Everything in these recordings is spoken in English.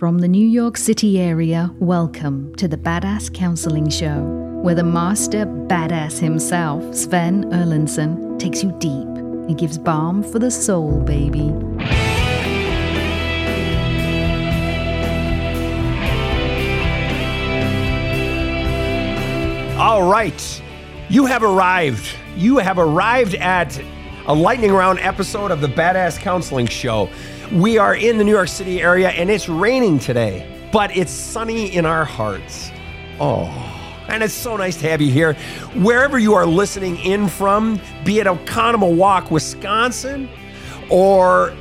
From the New York City area, welcome to the Badass Counseling Show, where the master badass himself, Sven Erlandson, takes you deep and gives balm for the soul, baby. All right. You have arrived. You have arrived at a lightning round episode of the Badass Counseling Show. We are in the New York City area and it's raining today, but it's sunny in our hearts. Oh, and it's so nice to have you here. Wherever you are listening in from, be it Oconomowoc, Wisconsin, or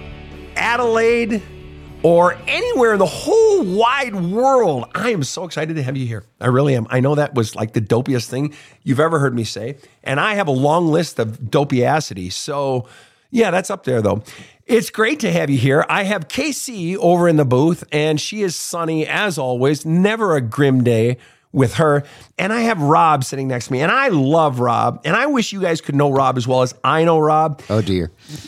Adelaide, or anywhere in the whole wide world. I am so excited to have you here. I really am. I know that was like the dopiest thing you've ever heard me say. And I have a long list of dopiacity. So, yeah, that's up there though. It's great to have you here. I have KC over in the booth, and she is sunny as always. Never a grim day with her. And I have Rob sitting next to me, and I love Rob. And I wish you guys could know Rob as well as I know Rob. Oh dear.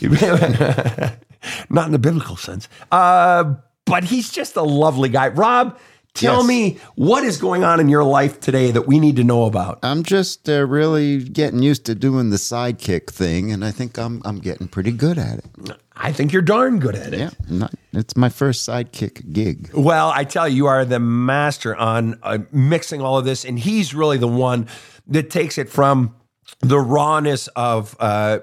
not in the biblical sense. Uh, but he's just a lovely guy. Rob, tell Yes. me what is going on in your life today that we need to know about. I'm just uh, really getting used to doing the sidekick thing, and I think I'm I'm getting pretty good at it. I think you're darn good at it. Yeah, not, it's my first sidekick gig. Well, I tell you, you are the master on uh, mixing all of this, and he's really the one that takes it from the rawness of uh,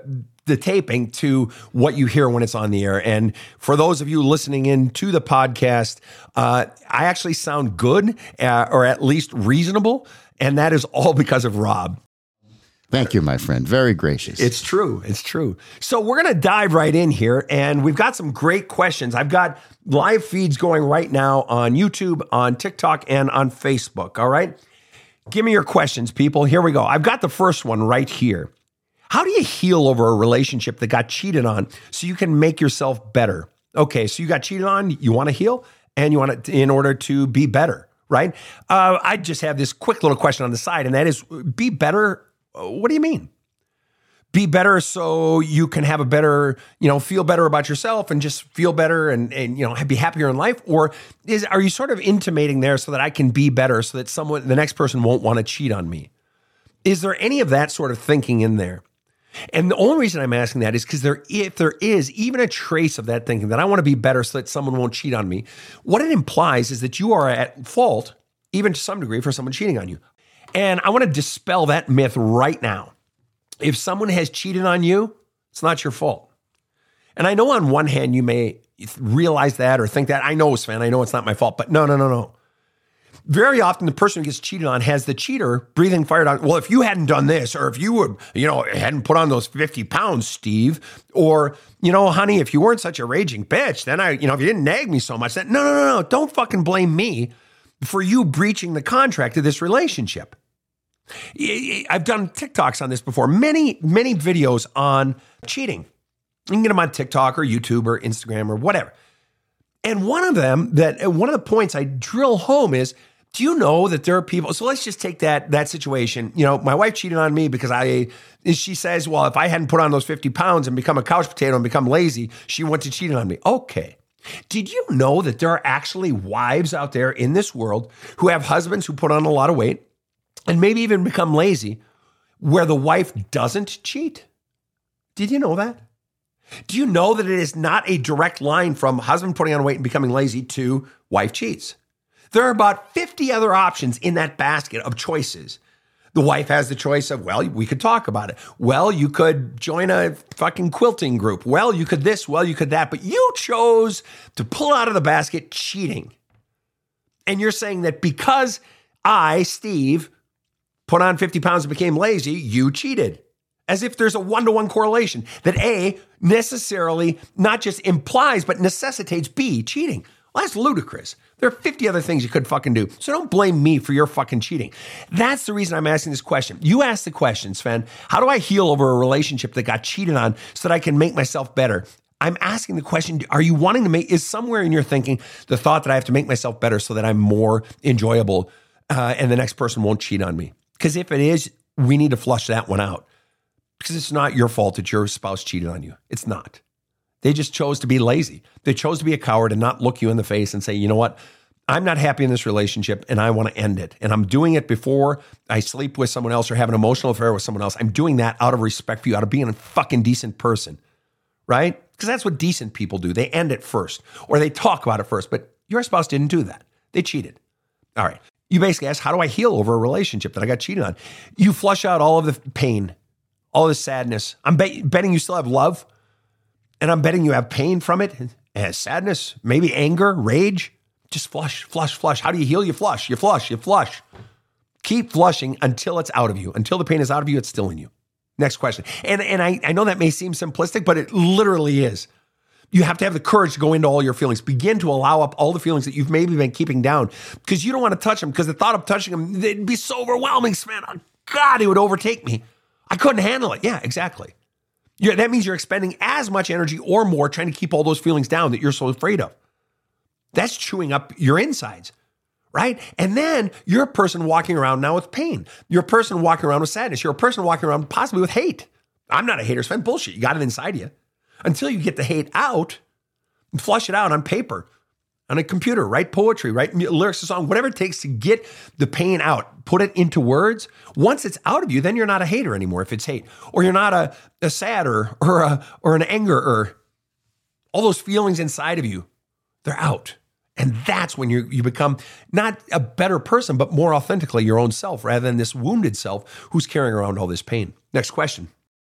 the taping to what you hear when it's on the air. And for those of you listening in to the podcast, uh, I actually sound good, uh, or at least reasonable, and that is all because of Rob. Thank you, my friend. Very gracious. It's true. It's true. So we're going to dive right in here, and we've got some great questions. I've got live feeds going right now on YouTube, on TikTok, and on Facebook. All right. Give me your questions, people. Here we go. I've got the first one right here. How do you heal over a relationship that got cheated on so you can make yourself better? Okay, so you got cheated on, you want to heal, and you want it in order to be better, right? Uh, I just have this quick little question on the side, and that is be better. What do you mean? Be better so you can have a better, you know, feel better about yourself and just feel better and, and you know, be happier in life? Or is are you sort of intimating there so that I can be better so that someone, the next person won't want to cheat on me? Is there any of that sort of thinking in there? And the only reason I'm asking that is because there, if there is even a trace of that thinking that I want to be better so that someone won't cheat on me, what it implies is that you are at fault, even to some degree, for someone cheating on you. And I want to dispel that myth right now. If someone has cheated on you, it's not your fault. And I know on one hand you may realize that or think that. I know, Sven, I know it's not my fault, but no, no, no, no very often the person who gets cheated on has the cheater breathing fire down. Well, if you hadn't done this, or if you would, you know, hadn't put on those 50 pounds, Steve, or, you know, honey, if you weren't such a raging bitch, then I, you know, if you didn't nag me so much, then no, no, no, no, don't fucking blame me for you breaching the contract of this relationship. I've done TikToks on this before, many, many videos on cheating. You can get them on TikTok or YouTube or Instagram or whatever. And one of them that one of the points I drill home is do you know that there are people so let's just take that that situation. You know my wife cheated on me because i she says well if i hadn't put on those 50 pounds and become a couch potato and become lazy she went to cheat on me. Okay. Did you know that there are actually wives out there in this world who have husbands who put on a lot of weight and maybe even become lazy where the wife doesn't cheat? Did you know that? Do you know that it is not a direct line from husband putting on weight and becoming lazy to wife cheats? There are about 50 other options in that basket of choices. The wife has the choice of, well, we could talk about it. Well, you could join a fucking quilting group. Well, you could this, well, you could that. But you chose to pull out of the basket cheating. And you're saying that because I, Steve, put on 50 pounds and became lazy, you cheated. As if there's a one to one correlation that A necessarily not just implies, but necessitates B cheating. Well, that's ludicrous. There are 50 other things you could fucking do. So don't blame me for your fucking cheating. That's the reason I'm asking this question. You asked the question, Sven. How do I heal over a relationship that got cheated on so that I can make myself better? I'm asking the question Are you wanting to make, is somewhere in your thinking the thought that I have to make myself better so that I'm more enjoyable uh, and the next person won't cheat on me? Because if it is, we need to flush that one out because it's not your fault that your spouse cheated on you. It's not. They just chose to be lazy. They chose to be a coward and not look you in the face and say, you know what? I'm not happy in this relationship and I want to end it. And I'm doing it before I sleep with someone else or have an emotional affair with someone else. I'm doing that out of respect for you, out of being a fucking decent person, right? Because that's what decent people do. They end it first or they talk about it first. But your spouse didn't do that. They cheated. All right. You basically ask, how do I heal over a relationship that I got cheated on? You flush out all of the pain, all the sadness. I'm betting you still have love, and I'm betting you have pain from it, and sadness, maybe anger, rage. Just flush, flush, flush. How do you heal? You flush, you flush, you flush. Keep flushing until it's out of you. Until the pain is out of you, it's still in you. Next question. And, and I, I know that may seem simplistic, but it literally is. You have to have the courage to go into all your feelings. Begin to allow up all the feelings that you've maybe been keeping down because you don't want to touch them because the thought of touching them, it'd be so overwhelming, man. Oh, God, it would overtake me. I couldn't handle it. Yeah, exactly. Yeah, that means you're expending as much energy or more trying to keep all those feelings down that you're so afraid of. That's chewing up your insides, right? And then you're a person walking around now with pain. You're a person walking around with sadness. You're a person walking around possibly with hate. I'm not a hater, Sven. Bullshit. You got it inside you until you get the hate out and flush it out on paper, on a computer, write poetry, write lyrics to song, whatever it takes to get the pain out, put it into words. Once it's out of you, then you're not a hater anymore if it's hate, or you're not a, a sad or, or, a, or an anger or all those feelings inside of you, they're out. And that's when you you become not a better person, but more authentically your own self rather than this wounded self who's carrying around all this pain. Next question.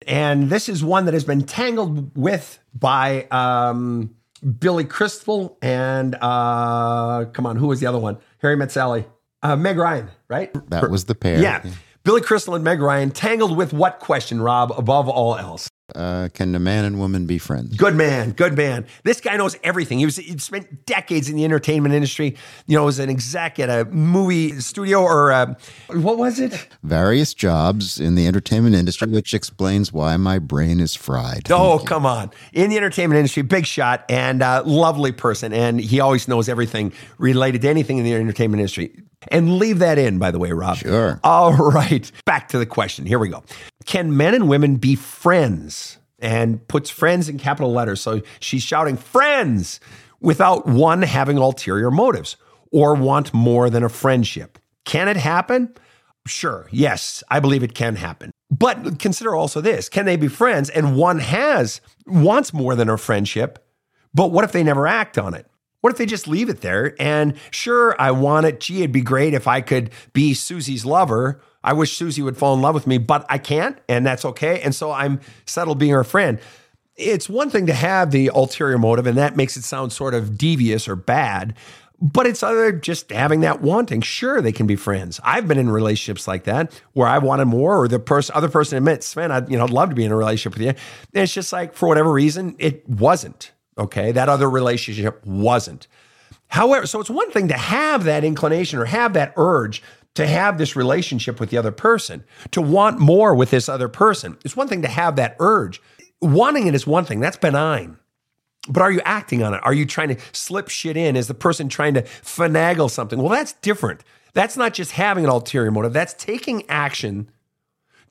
And this is one that has been tangled with by um, Billy Crystal and uh, come on, who was the other one? Harry Met Sally. Uh, Meg Ryan, right? That was the pair. Yeah. Billy Crystal and Meg Ryan tangled with what question, Rob, above all else? Uh, can the man and woman be friends? Good man, good man. This guy knows everything. He was he spent decades in the entertainment industry. You know, was an exec at a movie studio or uh, what was it? Various jobs in the entertainment industry, which explains why my brain is fried. Oh, come on! In the entertainment industry, big shot and uh, lovely person, and he always knows everything related to anything in the entertainment industry. And leave that in, by the way, Rob. Sure. All right. Back to the question. Here we go. Can men and women be friends? And puts friends in capital letters. So she's shouting friends without one having ulterior motives or want more than a friendship. Can it happen? Sure. Yes, I believe it can happen. But consider also this can they be friends and one has, wants more than a friendship, but what if they never act on it? What if they just leave it there? And sure, I want it. Gee, it'd be great if I could be Susie's lover. I wish Susie would fall in love with me, but I can't, and that's okay. And so I'm settled being her friend. It's one thing to have the ulterior motive, and that makes it sound sort of devious or bad. But it's other just having that wanting. Sure, they can be friends. I've been in relationships like that where I wanted more, or the person, other person admits, Sven, I'd you know, I'd love to be in a relationship with you. And it's just like for whatever reason, it wasn't. Okay. That other relationship wasn't. However, so it's one thing to have that inclination or have that urge to have this relationship with the other person, to want more with this other person. It's one thing to have that urge. Wanting it is one thing, that's benign. But are you acting on it? Are you trying to slip shit in? Is the person trying to finagle something? Well, that's different. That's not just having an ulterior motive, that's taking action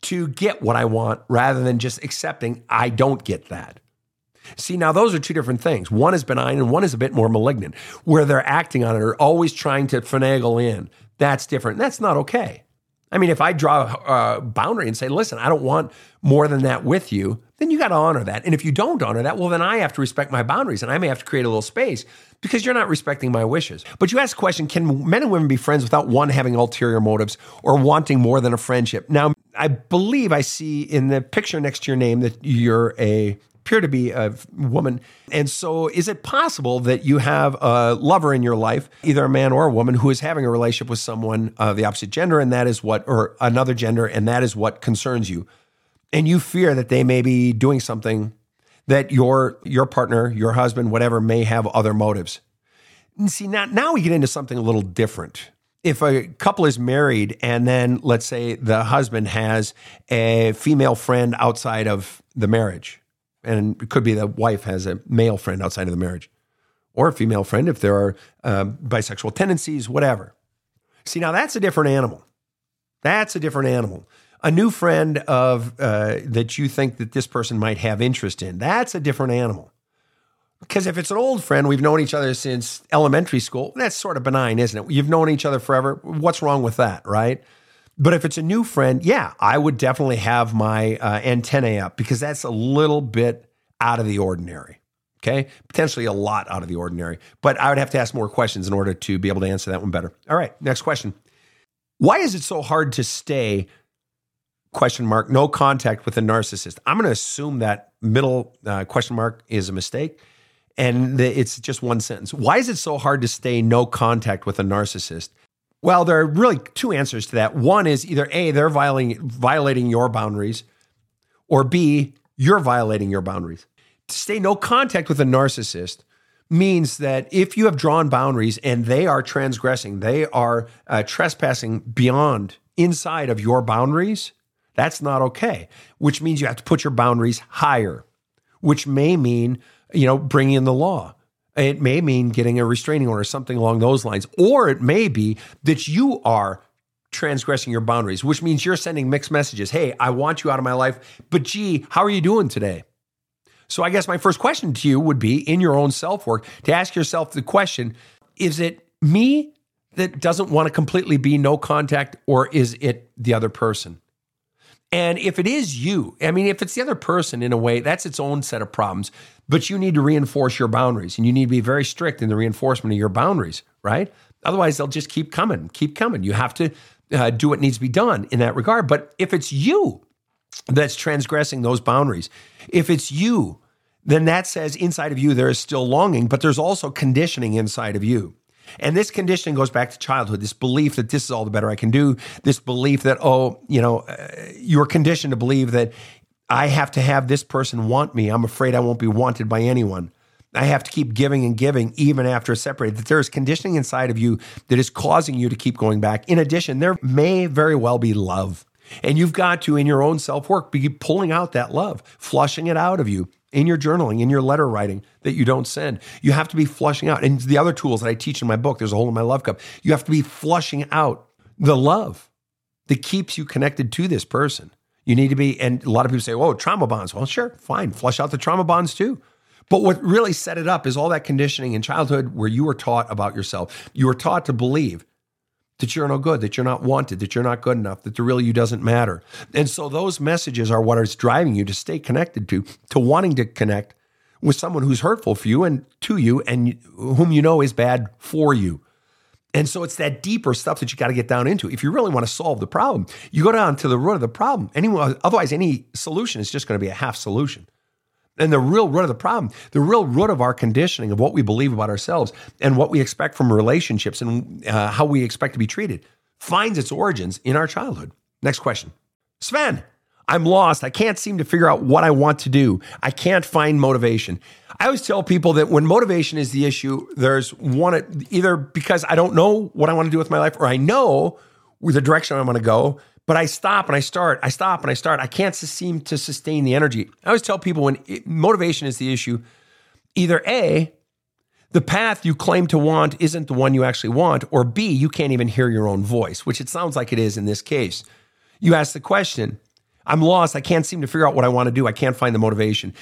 to get what I want rather than just accepting I don't get that. See, now those are two different things. One is benign and one is a bit more malignant, where they're acting on it or always trying to finagle in. That's different. That's not okay. I mean, if I draw a boundary and say, listen, I don't want more than that with you, then you got to honor that. And if you don't honor that, well, then I have to respect my boundaries and I may have to create a little space because you're not respecting my wishes. But you ask the question can men and women be friends without one having ulterior motives or wanting more than a friendship? Now, I believe I see in the picture next to your name that you're a appear to be a woman. And so, is it possible that you have a lover in your life, either a man or a woman, who is having a relationship with someone of the opposite gender, and that is what, or another gender, and that is what concerns you? And you fear that they may be doing something that your your partner, your husband, whatever, may have other motives. And see, now now we get into something a little different if a couple is married and then let's say the husband has a female friend outside of the marriage and it could be the wife has a male friend outside of the marriage or a female friend if there are um, bisexual tendencies, whatever. See, now that's a different animal. That's a different animal. A new friend of uh, that you think that this person might have interest in. That's a different animal. Because if it's an old friend, we've known each other since elementary school, that's sort of benign, isn't it? You've known each other forever. What's wrong with that, right? But if it's a new friend, yeah, I would definitely have my uh, antennae up because that's a little bit out of the ordinary. Okay. Potentially a lot out of the ordinary. But I would have to ask more questions in order to be able to answer that one better. All right. Next question. Why is it so hard to stay, question mark, no contact with a narcissist? I'm going to assume that middle uh, question mark is a mistake and it's just one sentence. Why is it so hard to stay no contact with a narcissist? Well, there are really two answers to that. One is either A, they're violating, violating your boundaries, or B, you're violating your boundaries. To stay no contact with a narcissist means that if you have drawn boundaries and they are transgressing, they are uh, trespassing beyond inside of your boundaries, that's not okay, which means you have to put your boundaries higher, which may mean, you know, bringing in the law. It may mean getting a restraining order, something along those lines. Or it may be that you are transgressing your boundaries, which means you're sending mixed messages. Hey, I want you out of my life, but gee, how are you doing today? So I guess my first question to you would be in your own self work to ask yourself the question is it me that doesn't want to completely be no contact, or is it the other person? And if it is you, I mean, if it's the other person in a way, that's its own set of problems. But you need to reinforce your boundaries and you need to be very strict in the reinforcement of your boundaries, right? Otherwise, they'll just keep coming, keep coming. You have to uh, do what needs to be done in that regard. But if it's you that's transgressing those boundaries, if it's you, then that says inside of you there is still longing, but there's also conditioning inside of you. And this condition goes back to childhood, this belief that this is all the better I can do, this belief that, oh, you know, uh, you're conditioned to believe that I have to have this person want me. I'm afraid I won't be wanted by anyone. I have to keep giving and giving even after separated. That there is conditioning inside of you that is causing you to keep going back. In addition, there may very well be love. And you've got to, in your own self work, be pulling out that love, flushing it out of you in your journaling, in your letter writing that you don't send. You have to be flushing out. And the other tools that I teach in my book, there's a hole in my love cup. You have to be flushing out the love that keeps you connected to this person. You need to be, and a lot of people say, oh, trauma bonds. Well, sure, fine. Flush out the trauma bonds too. But what really set it up is all that conditioning in childhood where you were taught about yourself. You were taught to believe that you're no good, that you're not wanted, that you're not good enough, that the real you doesn't matter. And so those messages are what is driving you to stay connected to, to wanting to connect with someone who's hurtful for you and to you and whom you know is bad for you. And so it's that deeper stuff that you got to get down into. If you really want to solve the problem, you go down to the root of the problem. Anyone, otherwise, any solution is just going to be a half solution. And the real root of the problem, the real root of our conditioning of what we believe about ourselves and what we expect from relationships and uh, how we expect to be treated finds its origins in our childhood. Next question. Sven, I'm lost. I can't seem to figure out what I want to do. I can't find motivation. I always tell people that when motivation is the issue, there's one either because I don't know what I want to do with my life or I know the direction I want to go, but I stop and I start, I stop and I start. I can't seem to sustain the energy. I always tell people when it, motivation is the issue, either A, the path you claim to want isn't the one you actually want, or B, you can't even hear your own voice, which it sounds like it is in this case. You ask the question, I'm lost. I can't seem to figure out what I want to do. I can't find the motivation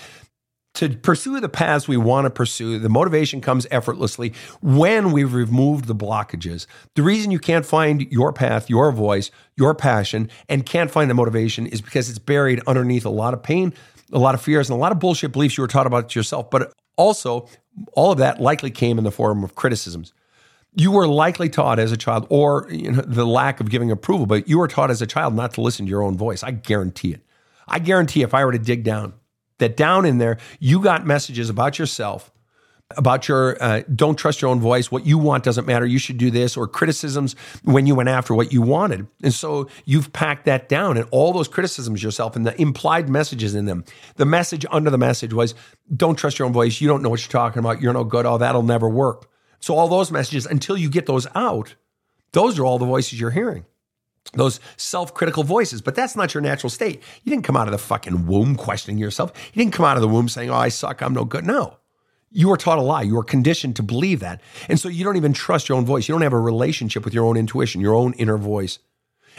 to pursue the paths we want to pursue, the motivation comes effortlessly when we've removed the blockages. The reason you can't find your path, your voice, your passion, and can't find the motivation is because it's buried underneath a lot of pain, a lot of fears, and a lot of bullshit beliefs you were taught about yourself. But also, all of that likely came in the form of criticisms. You were likely taught as a child, or you know, the lack of giving approval, but you were taught as a child not to listen to your own voice. I guarantee it. I guarantee if I were to dig down that down in there, you got messages about yourself, about your uh, don't trust your own voice, what you want doesn't matter, you should do this, or criticisms when you went after what you wanted. And so you've packed that down and all those criticisms yourself and the implied messages in them. The message under the message was don't trust your own voice, you don't know what you're talking about, you're no good, oh, that'll never work. So all those messages, until you get those out, those are all the voices you're hearing those self critical voices, but that's not your natural state. You didn't come out of the fucking womb questioning yourself. You didn't come out of the womb saying, Oh, I suck, I'm no good. No. You were taught a lie. You were conditioned to believe that. And so you don't even trust your own voice. You don't have a relationship with your own intuition, your own inner voice.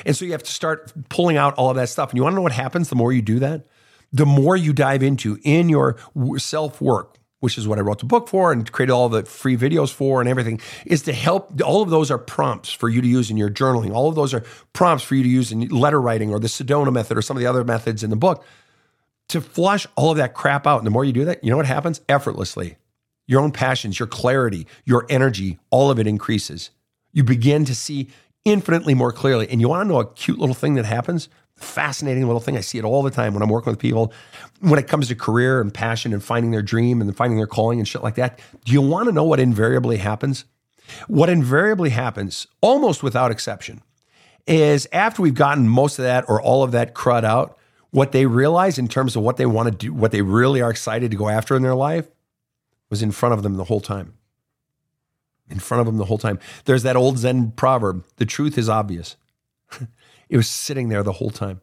And so you have to start pulling out all of that stuff. And you want to know what happens the more you do that? The more you dive into in your self work, which is what I wrote the book for and created all the free videos for and everything, is to help. All of those are prompts for you to use in your journaling. All of those are prompts for you to use in letter writing or the Sedona method or some of the other methods in the book to flush all of that crap out. And the more you do that, you know what happens? Effortlessly. Your own passions, your clarity, your energy, all of it increases. You begin to see infinitely more clearly. And you want to know a cute little thing that happens? Fascinating little thing. I see it all the time when I'm working with people when it comes to career and passion and finding their dream and finding their calling and shit like that. Do you want to know what invariably happens? What invariably happens, almost without exception, is after we've gotten most of that or all of that crud out, what they realize in terms of what they want to do, what they really are excited to go after in their life, was in front of them the whole time. In front of them the whole time. There's that old Zen proverb the truth is obvious. It was sitting there the whole time.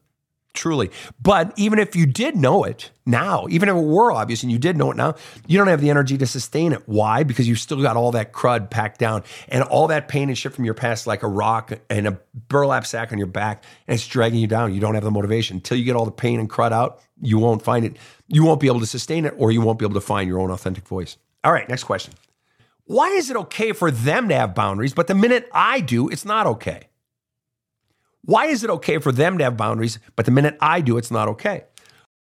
Truly. But even if you did know it now, even if it were obvious and you did know it now, you don't have the energy to sustain it. Why? Because you've still got all that crud packed down and all that pain and shit from your past, like a rock and a burlap sack on your back, and it's dragging you down. You don't have the motivation. Until you get all the pain and crud out, you won't find it. You won't be able to sustain it, or you won't be able to find your own authentic voice. All right, next question. Why is it okay for them to have boundaries, but the minute I do, it's not okay? Why is it okay for them to have boundaries, but the minute I do, it's not okay?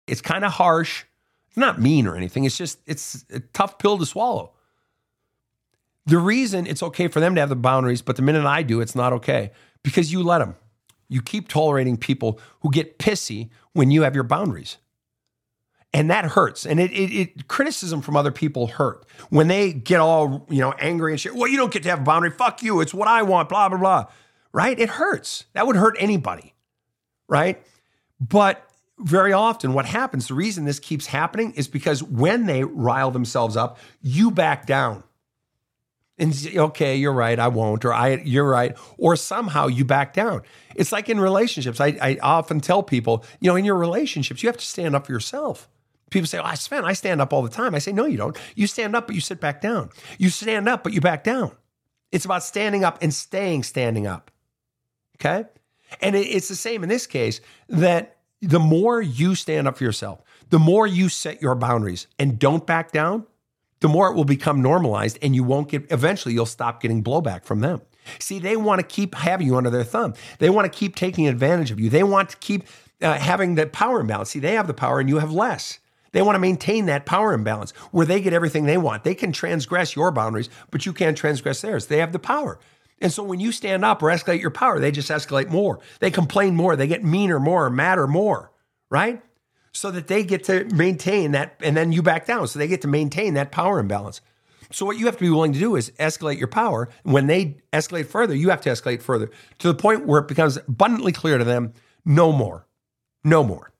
It's kind of harsh. It's not mean or anything. It's just, it's a tough pill to swallow. The reason it's okay for them to have the boundaries, but the minute I do, it's not okay because you let them. You keep tolerating people who get pissy when you have your boundaries. And that hurts. And it, it, it, criticism from other people hurt. When they get all, you know, angry and shit, well, you don't get to have a boundary. Fuck you. It's what I want, blah, blah, blah right? It hurts. That would hurt anybody, right? But very often, what happens, the reason this keeps happening is because when they rile themselves up, you back down. And say, okay, you're right, I won't, or I, you're right, or somehow you back down. It's like in relationships. I, I often tell people, you know, in your relationships, you have to stand up for yourself. People say, oh, Sven, I stand up all the time. I say, no, you don't. You stand up, but you sit back down. You stand up, but you back down. It's about standing up and staying standing up. Okay. And it's the same in this case that the more you stand up for yourself, the more you set your boundaries and don't back down, the more it will become normalized and you won't get, eventually, you'll stop getting blowback from them. See, they want to keep having you under their thumb. They want to keep taking advantage of you. They want to keep uh, having that power imbalance. See, they have the power and you have less. They want to maintain that power imbalance where they get everything they want. They can transgress your boundaries, but you can't transgress theirs. They have the power. And so when you stand up or escalate your power, they just escalate more. They complain more. They get meaner more, madder more, right? So that they get to maintain that, and then you back down. So they get to maintain that power imbalance. So what you have to be willing to do is escalate your power. When they escalate further, you have to escalate further to the point where it becomes abundantly clear to them no more, no more.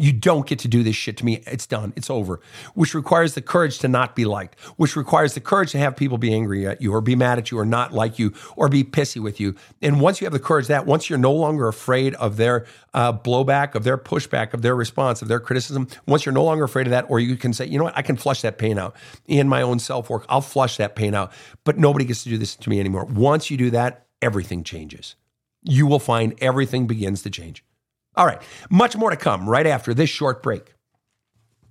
You don't get to do this shit to me. It's done. It's over. Which requires the courage to not be liked, which requires the courage to have people be angry at you or be mad at you or not like you or be pissy with you. And once you have the courage that, once you're no longer afraid of their uh, blowback, of their pushback, of their response, of their criticism, once you're no longer afraid of that, or you can say, you know what, I can flush that pain out in my own self work. I'll flush that pain out. But nobody gets to do this to me anymore. Once you do that, everything changes. You will find everything begins to change. All right, much more to come right after this short break.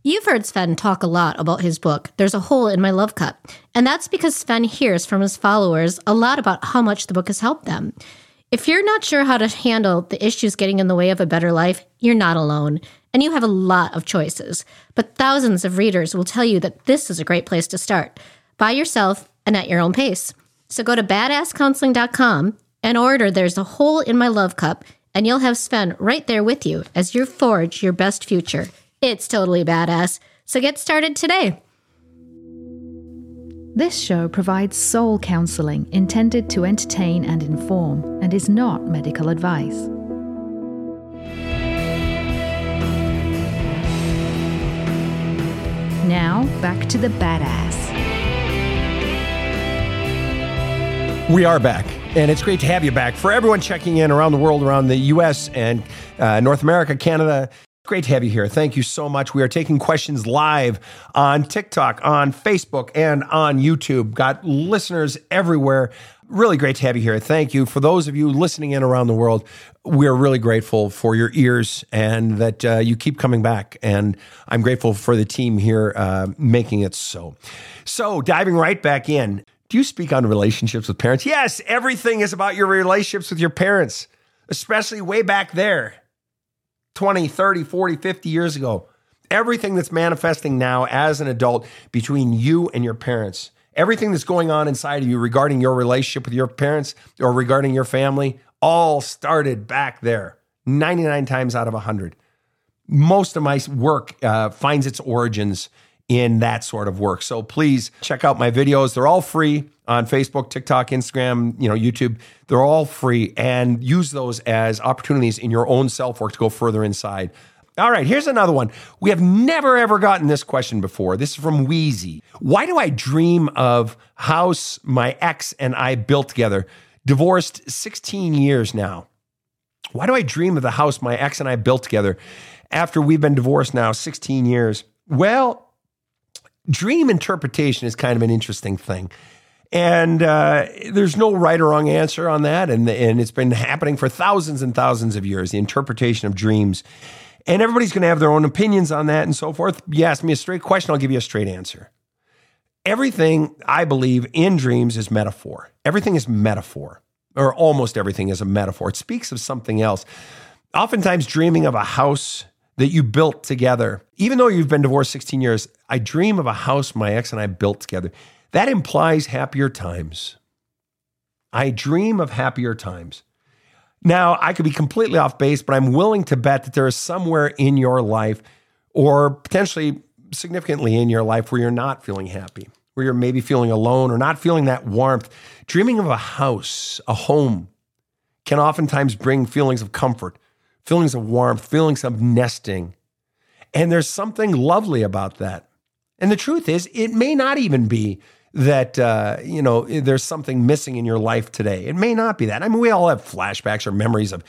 You've heard Sven talk a lot about his book, There's a Hole in My Love Cup. And that's because Sven hears from his followers a lot about how much the book has helped them. If you're not sure how to handle the issues getting in the way of a better life, you're not alone. And you have a lot of choices. But thousands of readers will tell you that this is a great place to start by yourself and at your own pace. So go to badasscounseling.com and order There's a Hole in My Love Cup and you'll have Sven right there with you as you forge your best future. It's totally badass. So get started today. This show provides soul counseling intended to entertain and inform and is not medical advice. Now, back to the badass. We are back. And it's great to have you back. For everyone checking in around the world, around the US and uh, North America, Canada, Great to have you here. Thank you so much. We are taking questions live on TikTok, on Facebook, and on YouTube. Got listeners everywhere. Really great to have you here. Thank you. For those of you listening in around the world, we're really grateful for your ears and that uh, you keep coming back. And I'm grateful for the team here uh, making it so. So, diving right back in, do you speak on relationships with parents? Yes, everything is about your relationships with your parents, especially way back there 20, 30, 40, 50 years ago. Everything that's manifesting now as an adult between you and your parents, everything that's going on inside of you regarding your relationship with your parents or regarding your family, all started back there 99 times out of 100. Most of my work uh, finds its origins in that sort of work. So please check out my videos. They're all free on Facebook, TikTok, Instagram, you know, YouTube. They're all free and use those as opportunities in your own self work to go further inside. All right, here's another one. We have never ever gotten this question before. This is from Wheezy. Why do I dream of house my ex and I built together? Divorced 16 years now. Why do I dream of the house my ex and I built together after we've been divorced now 16 years? Well, dream interpretation is kind of an interesting thing. And uh, there's no right or wrong answer on that. And, and it's been happening for thousands and thousands of years, the interpretation of dreams. And everybody's going to have their own opinions on that and so forth. You ask me a straight question, I'll give you a straight answer. Everything I believe in dreams is metaphor. Everything is metaphor, or almost everything is a metaphor. It speaks of something else. Oftentimes, dreaming of a house that you built together, even though you've been divorced 16 years, I dream of a house my ex and I built together. That implies happier times. I dream of happier times. Now, I could be completely off base, but I'm willing to bet that there is somewhere in your life, or potentially significantly in your life, where you're not feeling happy, where you're maybe feeling alone or not feeling that warmth. Dreaming of a house, a home, can oftentimes bring feelings of comfort, feelings of warmth, feelings of nesting. And there's something lovely about that. And the truth is, it may not even be that uh, you know there's something missing in your life today. It may not be that. I mean, we all have flashbacks or memories of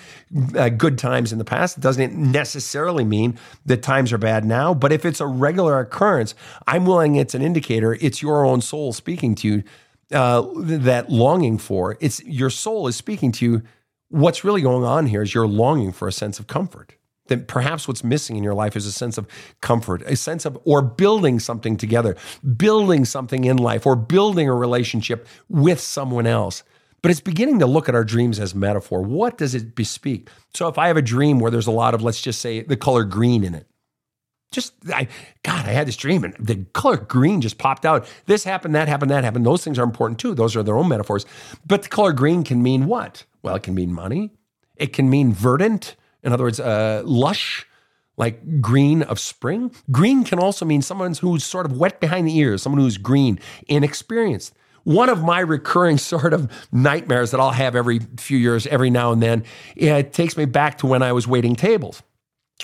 uh, good times in the past. It doesn't necessarily mean that times are bad now. But if it's a regular occurrence, I'm willing. It's an indicator. It's your own soul speaking to you. Uh, that longing for it's your soul is speaking to you. What's really going on here is you're longing for a sense of comfort that perhaps what's missing in your life is a sense of comfort, a sense of, or building something together, building something in life, or building a relationship with someone else. But it's beginning to look at our dreams as metaphor. What does it bespeak? So if I have a dream where there's a lot of, let's just say, the color green in it, just I God, I had this dream and the color green just popped out. This happened, that happened, that happened. Those things are important too. Those are their own metaphors. But the color green can mean what? Well, it can mean money. It can mean verdant. In other words, uh, lush, like green of spring. Green can also mean someone who's sort of wet behind the ears, someone who's green, inexperienced. One of my recurring sort of nightmares that I'll have every few years, every now and then, it takes me back to when I was waiting tables,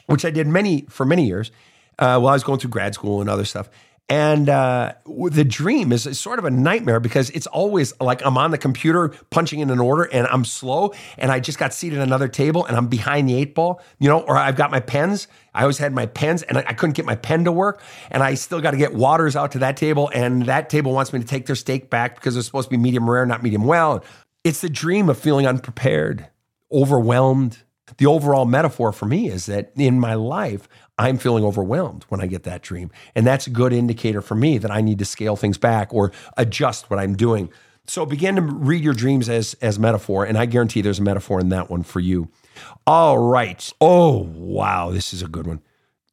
which I did many for many years uh, while I was going through grad school and other stuff. And uh, the dream is sort of a nightmare because it's always like I'm on the computer punching in an order and I'm slow and I just got seated at another table and I'm behind the eight ball, you know, or I've got my pens. I always had my pens and I, I couldn't get my pen to work. And I still got to get waters out to that table. And that table wants me to take their steak back because it's supposed to be medium rare, not medium well. It's the dream of feeling unprepared, overwhelmed. The overall metaphor for me is that in my life, I'm feeling overwhelmed when I get that dream. And that's a good indicator for me that I need to scale things back or adjust what I'm doing. So begin to read your dreams as as metaphor, and I guarantee there's a metaphor in that one for you. All right. Oh, wow, this is a good one.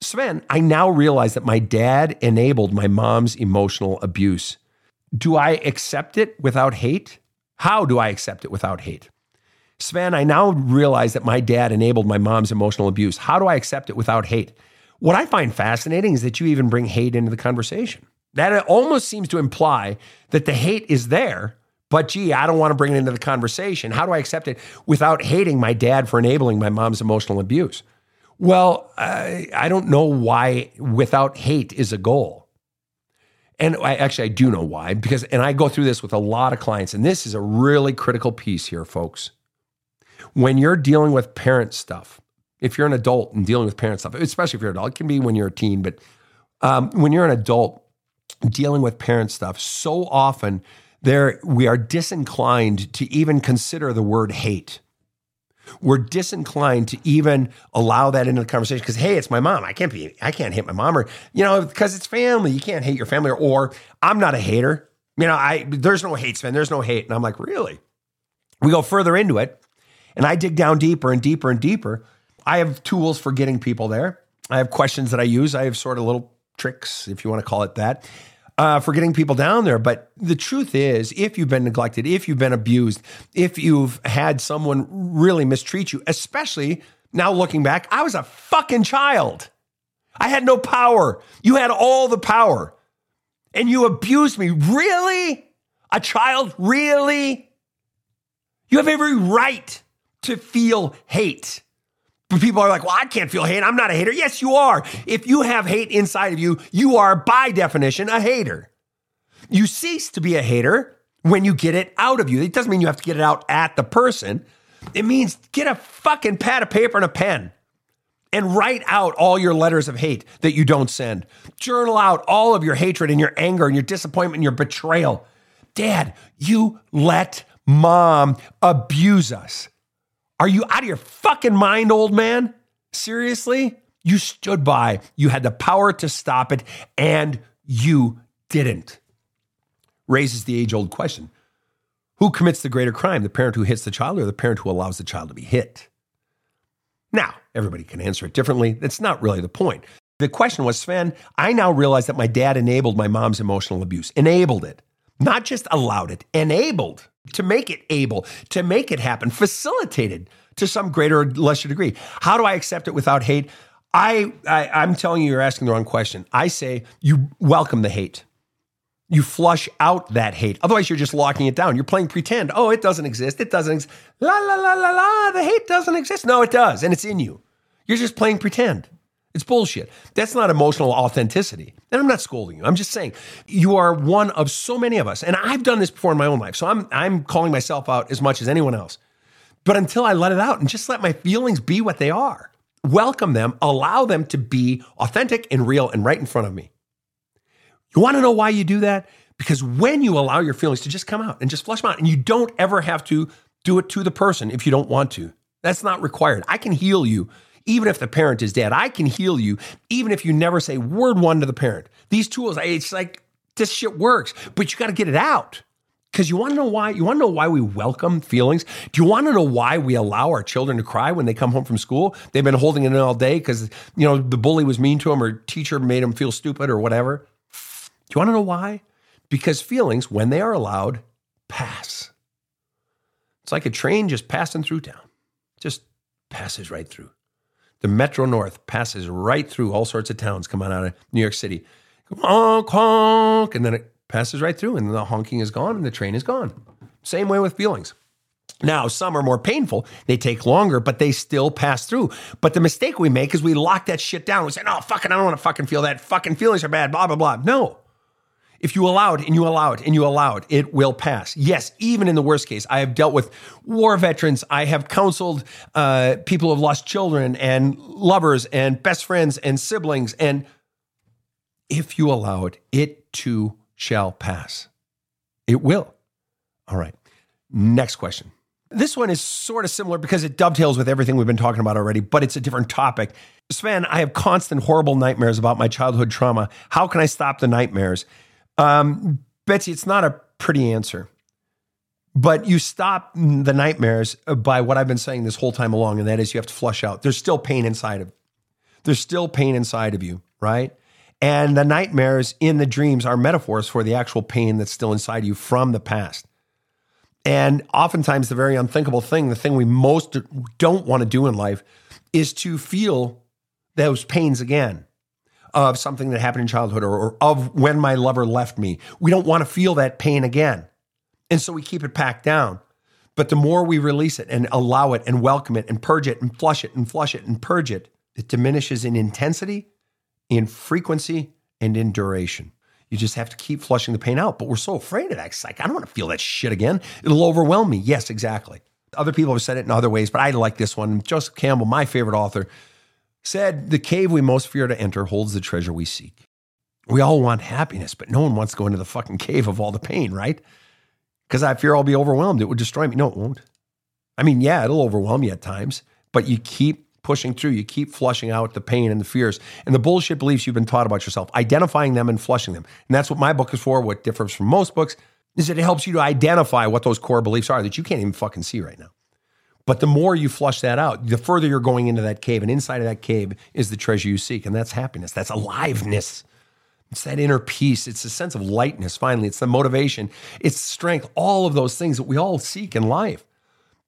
Sven, I now realize that my dad enabled my mom's emotional abuse. Do I accept it without hate? How do I accept it without hate? Sven, I now realize that my dad enabled my mom's emotional abuse. How do I accept it without hate? What I find fascinating is that you even bring hate into the conversation. That almost seems to imply that the hate is there, but gee, I don't want to bring it into the conversation. How do I accept it without hating my dad for enabling my mom's emotional abuse? Well, I, I don't know why without hate is a goal. And I actually I do know why because and I go through this with a lot of clients and this is a really critical piece here folks. When you're dealing with parent stuff, If you're an adult and dealing with parent stuff, especially if you're an adult, it can be when you're a teen, but um, when you're an adult dealing with parent stuff, so often there we are disinclined to even consider the word hate. We're disinclined to even allow that into the conversation because hey, it's my mom. I can't be, I can't hate my mom, or you know, because it's family. You can't hate your family, or, or I'm not a hater. You know, I there's no hate, Sven. There's no hate, and I'm like, really? We go further into it, and I dig down deeper and deeper and deeper. I have tools for getting people there. I have questions that I use. I have sort of little tricks, if you want to call it that, uh, for getting people down there. But the truth is, if you've been neglected, if you've been abused, if you've had someone really mistreat you, especially now looking back, I was a fucking child. I had no power. You had all the power. And you abused me. Really? A child? Really? You have every right to feel hate. People are like, well, I can't feel hate. I'm not a hater. Yes, you are. If you have hate inside of you, you are by definition a hater. You cease to be a hater when you get it out of you. It doesn't mean you have to get it out at the person. It means get a fucking pad of paper and a pen and write out all your letters of hate that you don't send. Journal out all of your hatred and your anger and your disappointment and your betrayal. Dad, you let mom abuse us. Are you out of your fucking mind, old man? Seriously? You stood by, you had the power to stop it, and you didn't. Raises the age old question Who commits the greater crime, the parent who hits the child or the parent who allows the child to be hit? Now, everybody can answer it differently. That's not really the point. The question was Sven, I now realize that my dad enabled my mom's emotional abuse, enabled it, not just allowed it, enabled to make it able, to make it happen, facilitated to some greater or lesser degree. How do I accept it without hate? I, I am telling you, you're asking the wrong question. I say you welcome the hate. You flush out that hate. Otherwise, you're just locking it down. You're playing pretend. Oh, it doesn't exist. It doesn't exist. La la la la la. The hate doesn't exist. No, it does, and it's in you. You're just playing pretend. It's bullshit. That's not emotional authenticity. And I'm not scolding you. I'm just saying you are one of so many of us. And I've done this before in my own life. So I'm I'm calling myself out as much as anyone else. But until I let it out and just let my feelings be what they are, welcome them, allow them to be authentic and real and right in front of me. You want to know why you do that? Because when you allow your feelings to just come out and just flush them out, and you don't ever have to do it to the person if you don't want to, that's not required. I can heal you even if the parent is dead. I can heal you even if you never say word one to the parent. These tools, it's like this shit works, but you got to get it out. Because you want to know why? You want to know why we welcome feelings? Do you want to know why we allow our children to cry when they come home from school? They've been holding it in all day because you know the bully was mean to them or teacher made them feel stupid or whatever. Do you want to know why? Because feelings, when they are allowed, pass. It's like a train just passing through town, just passes right through. The Metro North passes right through all sorts of towns coming out of New York City. Honk, honk, and then it passes right through, and the honking is gone, and the train is gone. Same way with feelings. Now, some are more painful. They take longer, but they still pass through. But the mistake we make is we lock that shit down. We say, no, fucking, I don't want to fucking feel that. Fucking feelings are bad, blah, blah, blah. No. If you allow it and you allow it and you allow it, it will pass. Yes, even in the worst case, I have dealt with war veterans. I have counseled uh, people who have lost children and lovers and best friends and siblings. And if you allow it, it too shall pass. It will. All right. Next question. This one is sort of similar because it dovetails with everything we've been talking about already, but it's a different topic. Sven, I have constant horrible nightmares about my childhood trauma. How can I stop the nightmares? Um, Betsy, it's not a pretty answer, but you stop the nightmares by what I've been saying this whole time along, and that is you have to flush out. There's still pain inside of There's still pain inside of you, right? And the nightmares in the dreams are metaphors for the actual pain that's still inside you from the past. And oftentimes, the very unthinkable thing, the thing we most don't want to do in life, is to feel those pains again of something that happened in childhood or, or of when my lover left me. We don't want to feel that pain again. And so we keep it packed down. But the more we release it and allow it and welcome it and purge it and flush it and flush it and purge it, it diminishes in intensity, in frequency, and in duration. You just have to keep flushing the pain out. But we're so afraid of that. It's like, I don't want to feel that shit again. It'll overwhelm me. Yes, exactly. Other people have said it in other ways, but I like this one. Joseph Campbell, my favorite author, said, The cave we most fear to enter holds the treasure we seek. We all want happiness, but no one wants to go into the fucking cave of all the pain, right? Because I fear I'll be overwhelmed. It would destroy me. No, it won't. I mean, yeah, it'll overwhelm you at times, but you keep pushing through. You keep flushing out the pain and the fears and the bullshit beliefs you've been taught about yourself, identifying them and flushing them. And that's what my book is for. What differs from most books is that it helps you to identify what those core beliefs are that you can't even fucking see right now. But the more you flush that out, the further you're going into that cave. And inside of that cave is the treasure you seek. And that's happiness. That's aliveness. It's that inner peace. It's a sense of lightness, finally. It's the motivation. It's strength, all of those things that we all seek in life.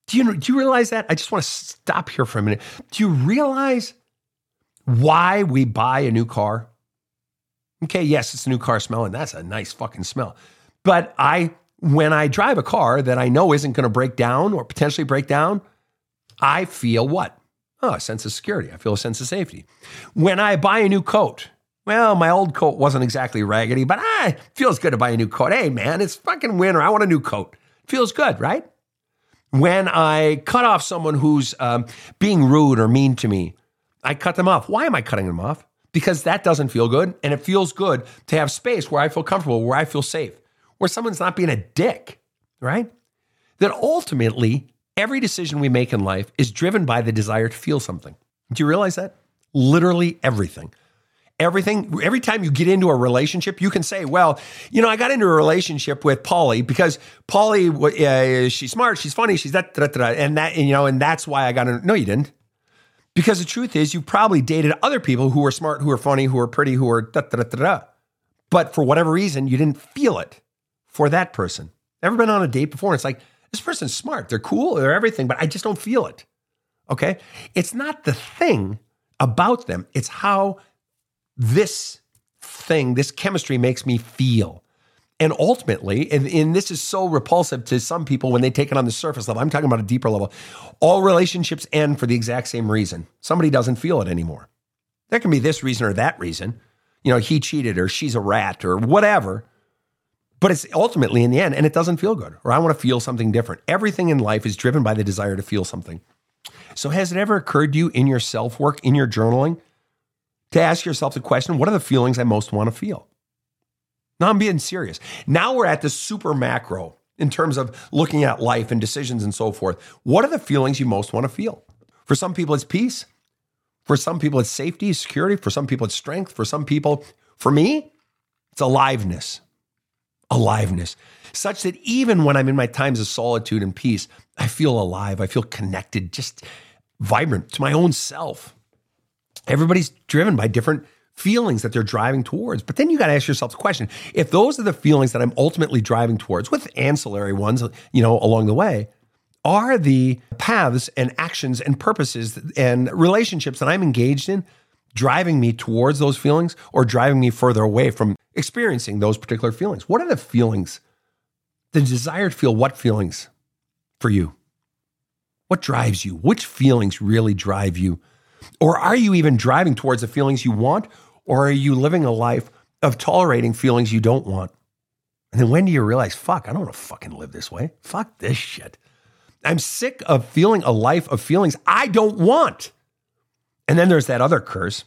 Do you, do you realize that? I just want to stop here for a minute. Do you realize why we buy a new car? Okay, yes, it's a new car smell, and that's a nice fucking smell. But I, when I drive a car that I know isn't going to break down or potentially break down, I feel what? Oh, a sense of security. I feel a sense of safety. When I buy a new coat, well, my old coat wasn't exactly raggedy, but ah, feels good to buy a new coat. Hey, man, it's fucking winter. I want a new coat. Feels good, right? When I cut off someone who's um, being rude or mean to me, I cut them off. Why am I cutting them off? Because that doesn't feel good. And it feels good to have space where I feel comfortable, where I feel safe where someone's not being a dick, right? That ultimately, every decision we make in life is driven by the desire to feel something. Do you realize that? Literally everything. Everything, every time you get into a relationship, you can say, well, you know, I got into a relationship with Polly because Polly, uh, she's smart, she's funny, she's that, da, da, da, and that, and, you know, and that's why I got into, no, you didn't. Because the truth is, you probably dated other people who were smart, who were funny, who were pretty, who were da, da, da, da, da. But for whatever reason, you didn't feel it for that person. Ever been on a date before? It's like, this person's smart. They're cool. They're everything, but I just don't feel it. Okay. It's not the thing about them, it's how this thing, this chemistry makes me feel. And ultimately, and, and, this is so repulsive to some people when they take it on the surface level, I'm talking about a deeper level. All relationships end for the exact same reason. Somebody doesn't feel it anymore. There can be this reason or that reason. You know, he cheated or she's a rat or whatever. But it's ultimately in the end, and it doesn't feel good, or I want to feel something different. Everything in life is driven by the desire to feel something. So, has it ever occurred to you in your self work, in your journaling, to ask yourself the question, what are the feelings I most want to feel? Now, I'm being serious. Now we're at the super macro in terms of looking at life and decisions and so forth. What are the feelings you most want to feel? For some people, it's peace. For some people, it's safety, security. For some people, it's strength. For some people, for me, it's aliveness aliveness, such that even when I'm in my times of solitude and peace, I feel alive. I feel connected, just vibrant to my own self. Everybody's driven by different feelings that they're driving towards. But then you got to ask yourself the question if those are the feelings that I'm ultimately driving towards, with ancillary ones, you know, along the way, are the paths and actions and purposes and relationships that I'm engaged in driving me towards those feelings or driving me further away from experiencing those particular feelings. What are the feelings? The desire to feel what feelings for you? What drives you? Which feelings really drive you? Or are you even driving towards the feelings you want? Or are you living a life of tolerating feelings you don't want? And then when do you realize, fuck, I don't want to fucking live this way? Fuck this shit. I'm sick of feeling a life of feelings I don't want. And then there's that other curse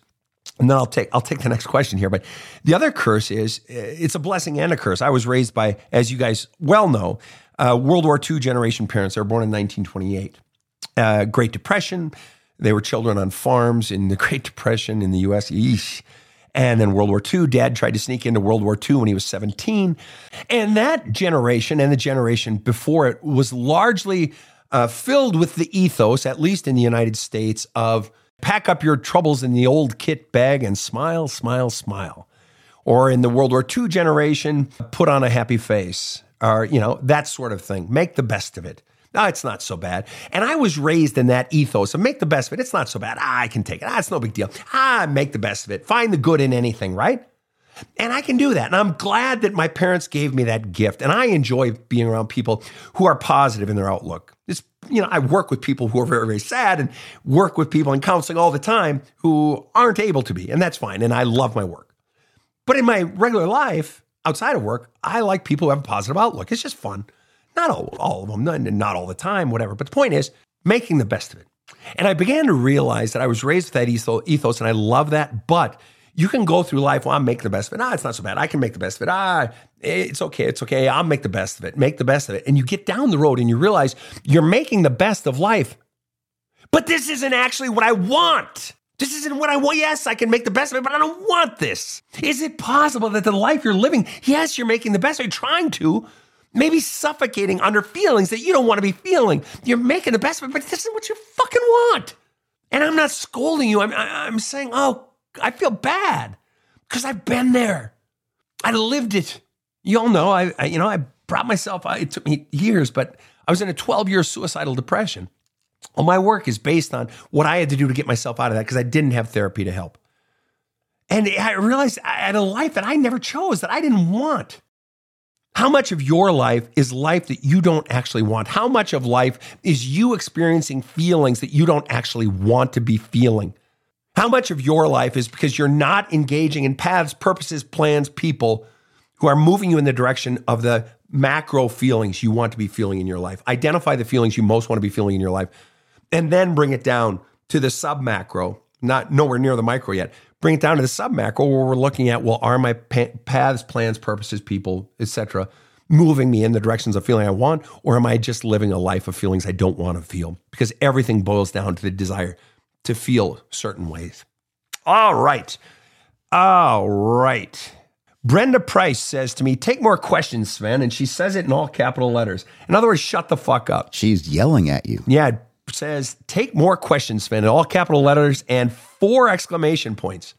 and then I'll take I'll take the next question here. But the other curse is it's a blessing and a curse. I was raised by, as you guys well know, uh, World War II generation parents. They were born in 1928. Uh, Great Depression. They were children on farms in the Great Depression in the U.S. Eesh. And then World War II, dad tried to sneak into World War II when he was 17. And that generation and the generation before it was largely uh, filled with the ethos, at least in the United States, of Pack up your troubles in the old kit bag and smile, smile, smile. Or in the World War II generation, put on a happy face, or, you know, that sort of thing. Make the best of it. No, it's not so bad. And I was raised in that ethos of make the best of it. It's not so bad. Ah, I can take it. Ah, it's no big deal. Ah, make the best of it. Find the good in anything, right? And I can do that. And I'm glad that my parents gave me that gift. And I enjoy being around people who are positive in their outlook. It's you know, I work with people who are very, very sad and work with people in counseling all the time who aren't able to be, and that's fine. And I love my work. But in my regular life, outside of work, I like people who have a positive outlook. It's just fun. Not all, all of them, not, not all the time, whatever. But the point is, making the best of it. And I began to realize that I was raised with that etho- ethos, and I love that. But you can go through life, well, I'm making the best of it. Ah, it's not so bad. I can make the best of it. Ah, it's okay. It's okay. I'll make the best of it. Make the best of it. And you get down the road and you realize you're making the best of life. But this isn't actually what I want. This isn't what I want. Yes, I can make the best of it, but I don't want this. Is it possible that the life you're living, yes, you're making the best, you're trying to, maybe suffocating under feelings that you don't want to be feeling. You're making the best of it, but this is what you fucking want. And I'm not scolding you. I'm, I'm saying, oh, I feel bad because I've been there. I lived it. You all know, I, I you know, I brought myself, it took me years, but I was in a 12 year suicidal depression. All my work is based on what I had to do to get myself out of that because I didn't have therapy to help. And I realized I had a life that I never chose, that I didn't want. How much of your life is life that you don't actually want? How much of life is you experiencing feelings that you don't actually want to be feeling? How much of your life is because you're not engaging in paths, purposes, plans, people who are moving you in the direction of the macro feelings you want to be feeling in your life? Identify the feelings you most want to be feeling in your life and then bring it down to the sub macro, not nowhere near the micro yet. Bring it down to the sub macro where we're looking at well, are my paths, plans, purposes, people, etc., moving me in the directions of feeling I want, or am I just living a life of feelings I don't want to feel? Because everything boils down to the desire to feel certain ways. All right. All right. Brenda Price says to me, Take more questions, Sven. And she says it in all capital letters. In other words, shut the fuck up. She's yelling at you. Yeah, It says, take more questions, Sven, in all capital letters and four exclamation points.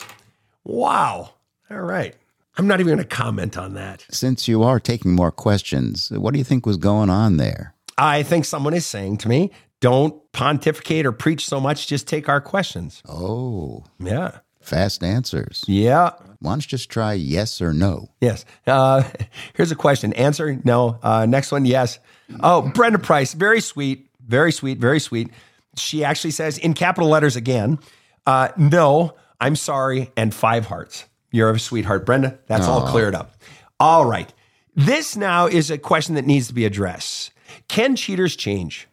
Wow. All right. I'm not even going to comment on that. Since you are taking more questions, what do you think was going on there? I think someone is saying to me, don't pontificate or preach so much, just take our questions. Oh. Yeah. Fast answers. Yeah. Why don't you just try yes or no? Yes. Uh, here's a question. Answer no. Uh, next one, yes. Oh, Brenda Price, very sweet. Very sweet, very sweet. She actually says in capital letters again, uh, no, I'm sorry, and five hearts. You're a sweetheart, Brenda. That's Aww. all cleared up. All right. This now is a question that needs to be addressed. Can cheaters change?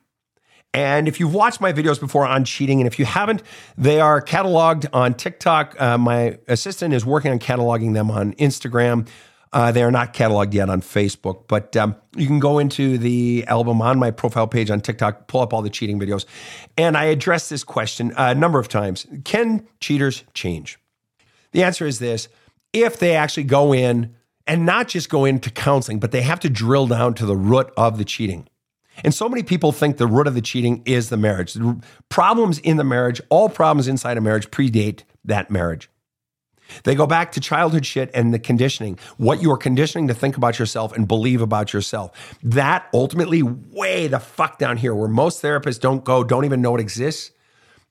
And if you've watched my videos before on cheating, and if you haven't, they are cataloged on TikTok. Uh, my assistant is working on cataloging them on Instagram. Uh, they are not cataloged yet on Facebook, but um, you can go into the album on my profile page on TikTok, pull up all the cheating videos. And I address this question a number of times Can cheaters change? The answer is this if they actually go in and not just go into counseling, but they have to drill down to the root of the cheating. And so many people think the root of the cheating is the marriage. The problems in the marriage, all problems inside a marriage predate that marriage. They go back to childhood shit and the conditioning, what you are conditioning to think about yourself and believe about yourself. That ultimately, way the fuck down here, where most therapists don't go, don't even know it exists.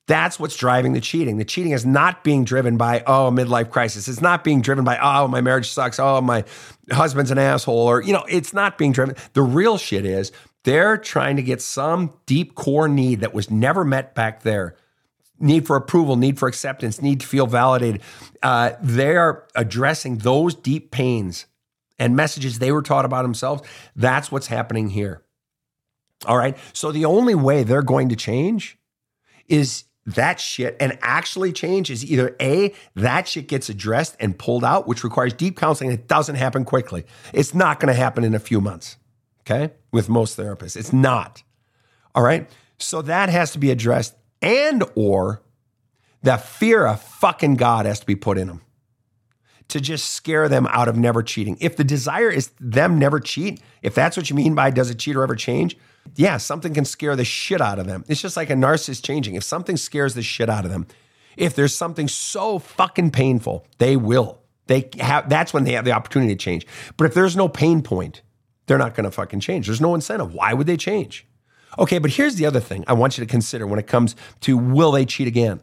That's what's driving the cheating. The cheating is not being driven by, oh, midlife crisis. It's not being driven by, oh, my marriage sucks. Oh, my husband's an asshole. Or, you know, it's not being driven. The real shit is they're trying to get some deep core need that was never met back there need for approval, need for acceptance, need to feel validated. Uh, they're addressing those deep pains and messages they were taught about themselves. That's what's happening here. All right. So the only way they're going to change is that shit and actually change is either A, that shit gets addressed and pulled out, which requires deep counseling. It doesn't happen quickly. It's not going to happen in a few months. Okay. With most therapists, it's not. All right. So that has to be addressed and or the fear of fucking God has to be put in them to just scare them out of never cheating. If the desire is them never cheat, if that's what you mean by does a cheater ever change? Yeah, something can scare the shit out of them. It's just like a narcissist changing. If something scares the shit out of them, if there's something so fucking painful, they will. They have that's when they have the opportunity to change. But if there's no pain point, they're not going to fucking change. There's no incentive. Why would they change? Okay, but here's the other thing I want you to consider when it comes to will they cheat again?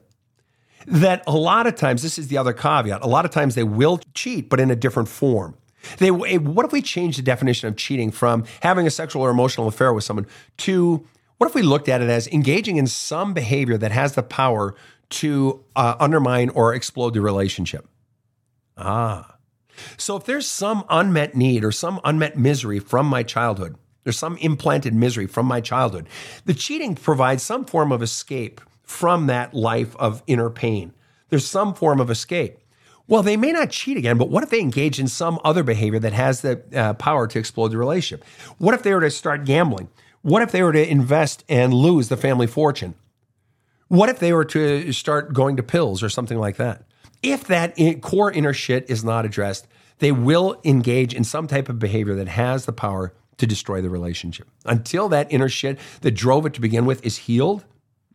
That a lot of times, this is the other caveat, a lot of times they will cheat, but in a different form. They, what if we change the definition of cheating from having a sexual or emotional affair with someone to what if we looked at it as engaging in some behavior that has the power to uh, undermine or explode the relationship? Ah. So if there's some unmet need or some unmet misery from my childhood, There's some implanted misery from my childhood. The cheating provides some form of escape from that life of inner pain. There's some form of escape. Well, they may not cheat again, but what if they engage in some other behavior that has the uh, power to explode the relationship? What if they were to start gambling? What if they were to invest and lose the family fortune? What if they were to start going to pills or something like that? If that core inner shit is not addressed, they will engage in some type of behavior that has the power to destroy the relationship. Until that inner shit that drove it to begin with is healed,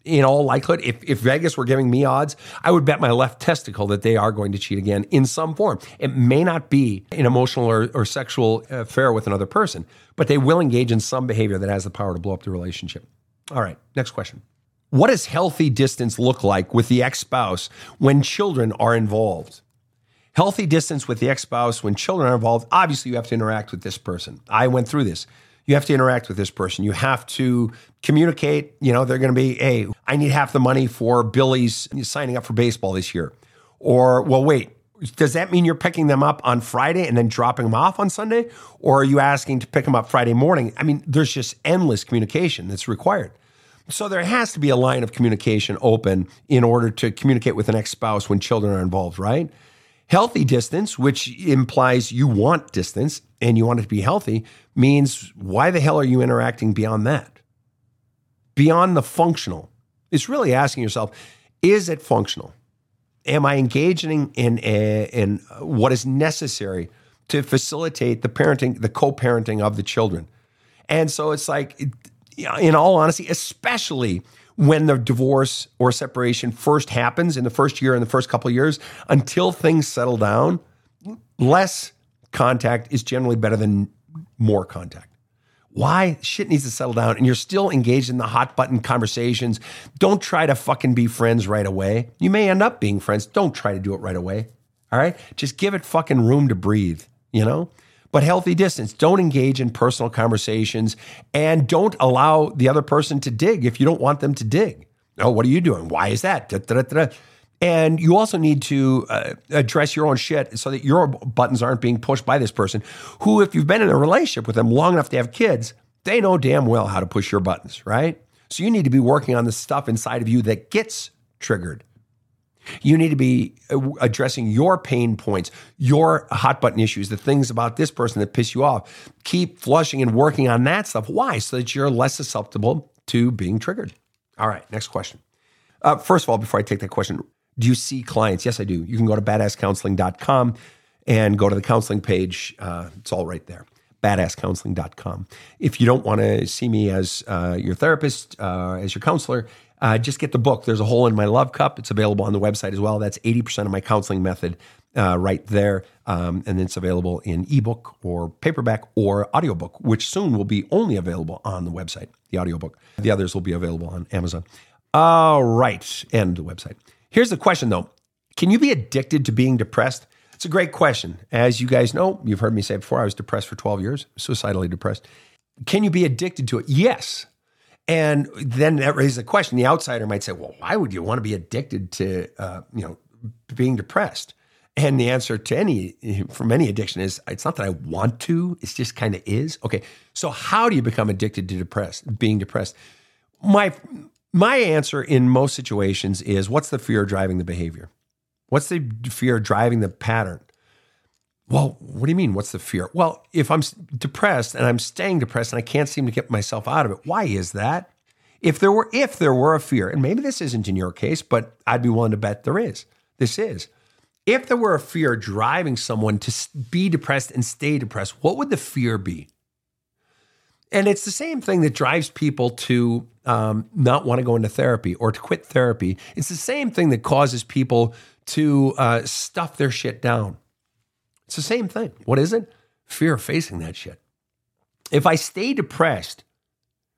in all likelihood, if, if Vegas were giving me odds, I would bet my left testicle that they are going to cheat again in some form. It may not be an emotional or, or sexual affair with another person, but they will engage in some behavior that has the power to blow up the relationship. All right, next question. What does healthy distance look like with the ex spouse when children are involved? Healthy distance with the ex spouse when children are involved, obviously, you have to interact with this person. I went through this. You have to interact with this person. You have to communicate. You know, they're going to be, hey, I need half the money for Billy's signing up for baseball this year. Or, well, wait, does that mean you're picking them up on Friday and then dropping them off on Sunday? Or are you asking to pick them up Friday morning? I mean, there's just endless communication that's required. So there has to be a line of communication open in order to communicate with an ex spouse when children are involved, right? Healthy distance, which implies you want distance and you want it to be healthy, means why the hell are you interacting beyond that? Beyond the functional. It's really asking yourself, is it functional? Am I engaging in, in what is necessary to facilitate the parenting, the co parenting of the children? And so it's like, in all honesty, especially when the divorce or separation first happens in the first year and the first couple of years, until things settle down, less contact is generally better than more contact. Why? Shit needs to settle down and you're still engaged in the hot button conversations. Don't try to fucking be friends right away. You may end up being friends. Don't try to do it right away. All right? Just give it fucking room to breathe, you know? But healthy distance. Don't engage in personal conversations and don't allow the other person to dig if you don't want them to dig. Oh, what are you doing? Why is that? Da, da, da, and you also need to uh, address your own shit so that your buttons aren't being pushed by this person who, if you've been in a relationship with them long enough to have kids, they know damn well how to push your buttons, right? So you need to be working on the stuff inside of you that gets triggered. You need to be uh, addressing your pain points, your hot button issues, the things about this person that piss you off. Keep flushing and working on that stuff. Why? So that you're less susceptible to being triggered. All right, next question. Uh, first of all, before I take that question, do you see clients? Yes, I do. You can go to badasscounseling.com and go to the counseling page. Uh, it's all right there badasscounseling.com. If you don't want to see me as uh, your therapist, uh, as your counselor, uh, just get the book. There's a hole in my love cup. It's available on the website as well. That's 80% of my counseling method uh, right there. Um, and it's available in ebook or paperback or audiobook, which soon will be only available on the website, the audiobook. The others will be available on Amazon. All right. And the website. Here's the question though Can you be addicted to being depressed? It's a great question. As you guys know, you've heard me say before, I was depressed for 12 years, suicidally depressed. Can you be addicted to it? Yes. And then that raises a question. The outsider might say, "Well, why would you want to be addicted to, uh, you know, being depressed?" And the answer to any from any addiction is it's not that I want to; it's just kind of is. Okay, so how do you become addicted to depressed, being depressed? My my answer in most situations is, what's the fear driving the behavior? What's the fear driving the pattern? Well, what do you mean? What's the fear? Well, if I'm depressed and I'm staying depressed and I can't seem to get myself out of it, why is that? If there were if there were a fear, and maybe this isn't in your case, but I'd be willing to bet there is. This is. If there were a fear driving someone to be depressed and stay depressed, what would the fear be? And it's the same thing that drives people to um, not want to go into therapy or to quit therapy. It's the same thing that causes people to uh, stuff their shit down it's the same thing. What is it? Fear of facing that shit. If I stay depressed,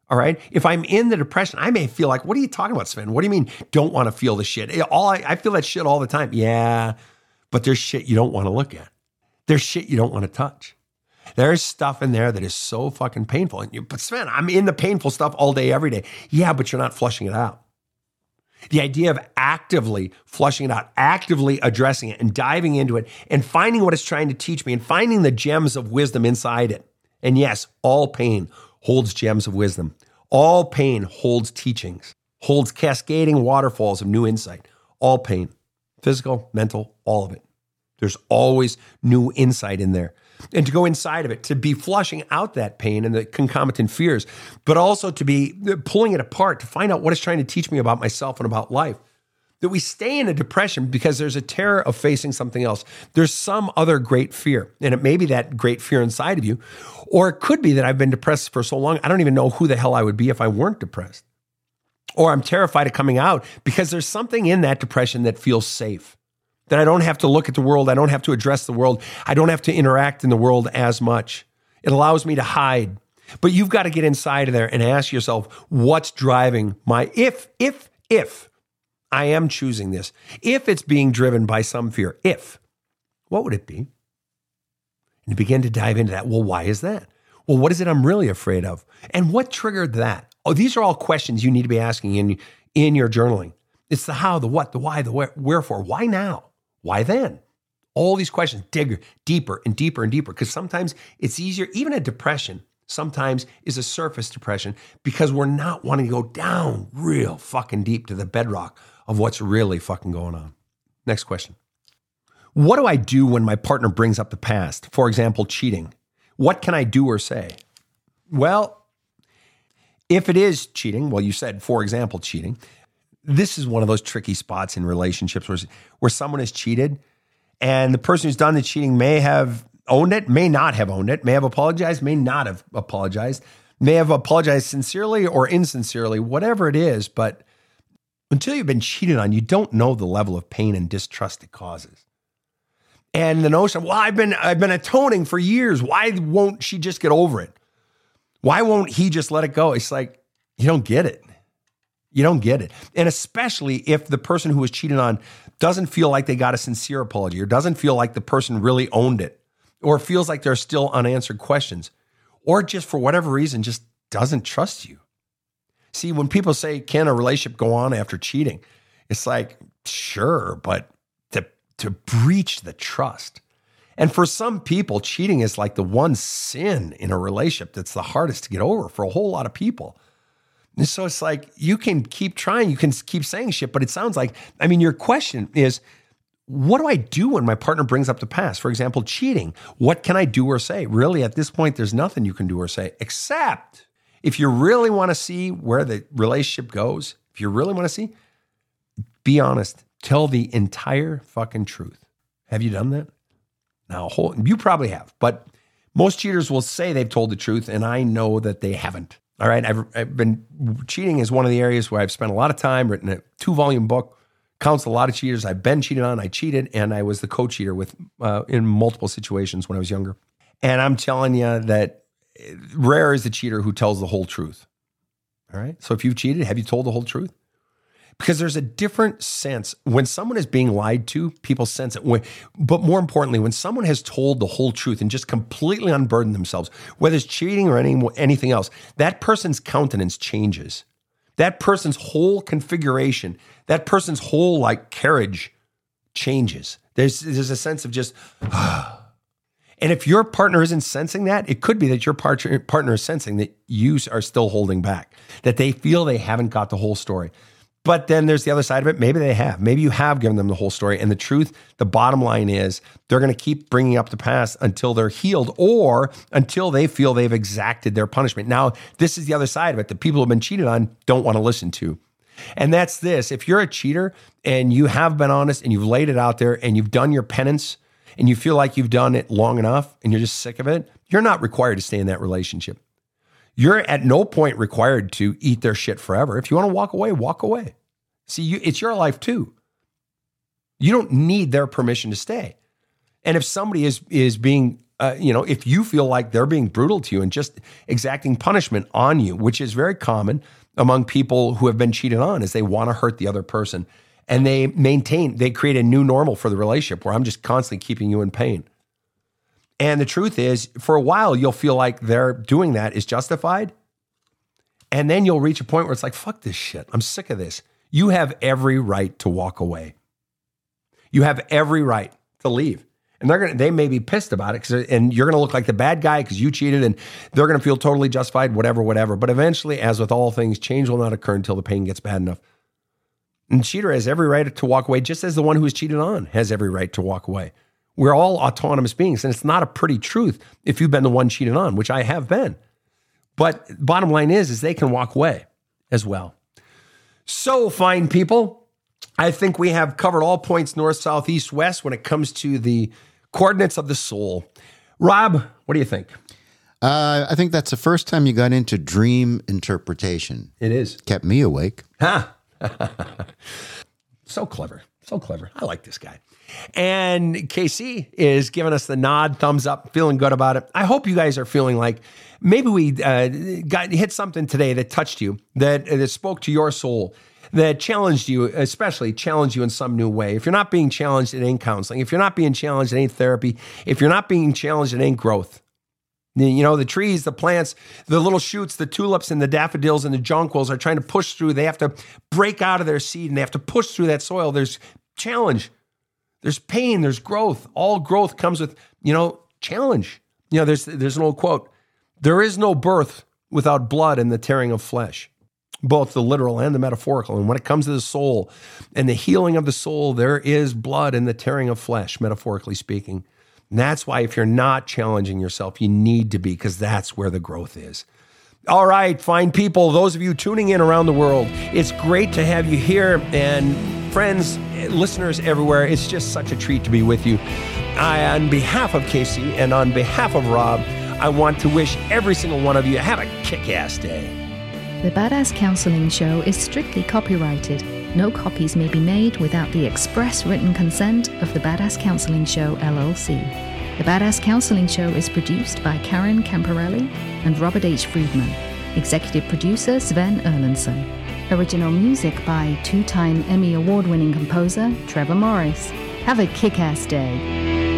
all right, if I'm in the depression, I may feel like, what are you talking about, Sven? What do you mean don't want to feel the shit? All I, I feel that shit all the time. Yeah, but there's shit you don't want to look at. There's shit you don't want to touch. There's stuff in there that is so fucking painful. And you, but Sven, I'm in the painful stuff all day, every day. Yeah, but you're not flushing it out. The idea of actively flushing it out, actively addressing it and diving into it and finding what it's trying to teach me and finding the gems of wisdom inside it. And yes, all pain holds gems of wisdom. All pain holds teachings, holds cascading waterfalls of new insight. All pain, physical, mental, all of it. There's always new insight in there. And to go inside of it, to be flushing out that pain and the concomitant fears, but also to be pulling it apart to find out what it's trying to teach me about myself and about life. That we stay in a depression because there's a terror of facing something else. There's some other great fear, and it may be that great fear inside of you, or it could be that I've been depressed for so long, I don't even know who the hell I would be if I weren't depressed. Or I'm terrified of coming out because there's something in that depression that feels safe that I don't have to look at the world. I don't have to address the world. I don't have to interact in the world as much. It allows me to hide. But you've got to get inside of there and ask yourself, what's driving my, if, if, if I am choosing this, if it's being driven by some fear, if, what would it be? And you begin to dive into that. Well, why is that? Well, what is it I'm really afraid of? And what triggered that? Oh, these are all questions you need to be asking in, in your journaling. It's the how, the what, the why, the where, wherefore. Why now? Why then? All these questions dig deeper and deeper and deeper because sometimes it's easier, even a depression sometimes is a surface depression because we're not wanting to go down real fucking deep to the bedrock of what's really fucking going on. Next question. What do I do when my partner brings up the past? For example, cheating. What can I do or say? Well, if it is cheating, well, you said, for example, cheating, this is one of those tricky spots in relationships where, where someone has cheated and the person who's done the cheating may have owned it, may not have owned it, may have apologized, may not have apologized, may have apologized sincerely or insincerely, whatever it is. But until you've been cheated on, you don't know the level of pain and distrust it causes. And the notion, well, I've been I've been atoning for years. Why won't she just get over it? Why won't he just let it go? It's like you don't get it. You don't get it. And especially if the person who was cheated on doesn't feel like they got a sincere apology or doesn't feel like the person really owned it or feels like there are still unanswered questions or just for whatever reason just doesn't trust you. See, when people say, can a relationship go on after cheating? It's like, sure, but to, to breach the trust. And for some people, cheating is like the one sin in a relationship that's the hardest to get over for a whole lot of people. And so it's like you can keep trying, you can keep saying shit, but it sounds like, I mean, your question is, what do I do when my partner brings up the past? For example, cheating. What can I do or say? Really, at this point, there's nothing you can do or say, except if you really want to see where the relationship goes, if you really want to see, be honest. Tell the entire fucking truth. Have you done that? Now, whole, you probably have, but most cheaters will say they've told the truth, and I know that they haven't. All right. I've, I've been cheating is one of the areas where I've spent a lot of time, written a two volume book, counts a lot of cheaters. I've been cheated on. I cheated and I was the co cheater with uh, in multiple situations when I was younger. And I'm telling you that rare is the cheater who tells the whole truth. All right. So if you've cheated, have you told the whole truth? Because there's a different sense. When someone is being lied to people sense it when, but more importantly when someone has told the whole truth and just completely unburdened themselves whether it's cheating or any, anything else that person's countenance changes. That person's whole configuration that person's whole like carriage changes. There's there's a sense of just and if your partner isn't sensing that it could be that your partner partner is sensing that you are still holding back that they feel they haven't got the whole story but then there's the other side of it. Maybe they have. Maybe you have given them the whole story. And the truth, the bottom line is they're going to keep bringing up the past until they're healed or until they feel they've exacted their punishment. Now, this is the other side of it. The people who have been cheated on don't want to listen to. And that's this if you're a cheater and you have been honest and you've laid it out there and you've done your penance and you feel like you've done it long enough and you're just sick of it, you're not required to stay in that relationship. You're at no point required to eat their shit forever. If you want to walk away, walk away. See, you, it's your life too. You don't need their permission to stay. And if somebody is is being, uh, you know, if you feel like they're being brutal to you and just exacting punishment on you, which is very common among people who have been cheated on, is they want to hurt the other person, and they maintain, they create a new normal for the relationship where I'm just constantly keeping you in pain. And the truth is, for a while, you'll feel like they're doing that is justified. And then you'll reach a point where it's like, fuck this shit. I'm sick of this. You have every right to walk away. You have every right to leave. And they're gonna they may be pissed about it and you're gonna look like the bad guy because you cheated and they're gonna feel totally justified, whatever, whatever. But eventually, as with all things, change will not occur until the pain gets bad enough. And cheater has every right to walk away, just as the one who is cheated on has every right to walk away. We're all autonomous beings, and it's not a pretty truth if you've been the one cheated on, which I have been. But bottom line is, is they can walk away as well. So, fine people, I think we have covered all points north, south, east, west when it comes to the coordinates of the soul. Rob, what do you think? Uh, I think that's the first time you got into dream interpretation. It is. Kept me awake. Ha! so clever. So clever. I like this guy. And KC is giving us the nod, thumbs up, feeling good about it. I hope you guys are feeling like maybe we uh, got hit something today that touched you, that, that spoke to your soul, that challenged you, especially challenged you in some new way. If you're not being challenged, it ain't counseling. If you're not being challenged, it ain't therapy. If you're not being challenged, it ain't growth. You know, the trees, the plants, the little shoots, the tulips and the daffodils and the jonquils are trying to push through. They have to break out of their seed and they have to push through that soil. There's challenge, there's pain, there's growth. All growth comes with, you know, challenge. You know, there's there's an old quote. There is no birth without blood and the tearing of flesh, both the literal and the metaphorical. And when it comes to the soul and the healing of the soul, there is blood and the tearing of flesh, metaphorically speaking. And that's why if you're not challenging yourself, you need to be, because that's where the growth is. All right, fine people, those of you tuning in around the world, it's great to have you here. And friends, listeners everywhere, it's just such a treat to be with you. I, on behalf of Casey and on behalf of Rob, I want to wish every single one of you have a kick ass day. The Badass Counseling Show is strictly copyrighted. No copies may be made without the express written consent of the Badass Counseling Show, LLC. The Badass Counseling Show is produced by Karen Camparelli and Robert H. Friedman. Executive producer Sven Erlandson. Original music by two time Emmy Award winning composer Trevor Morris. Have a kick ass day.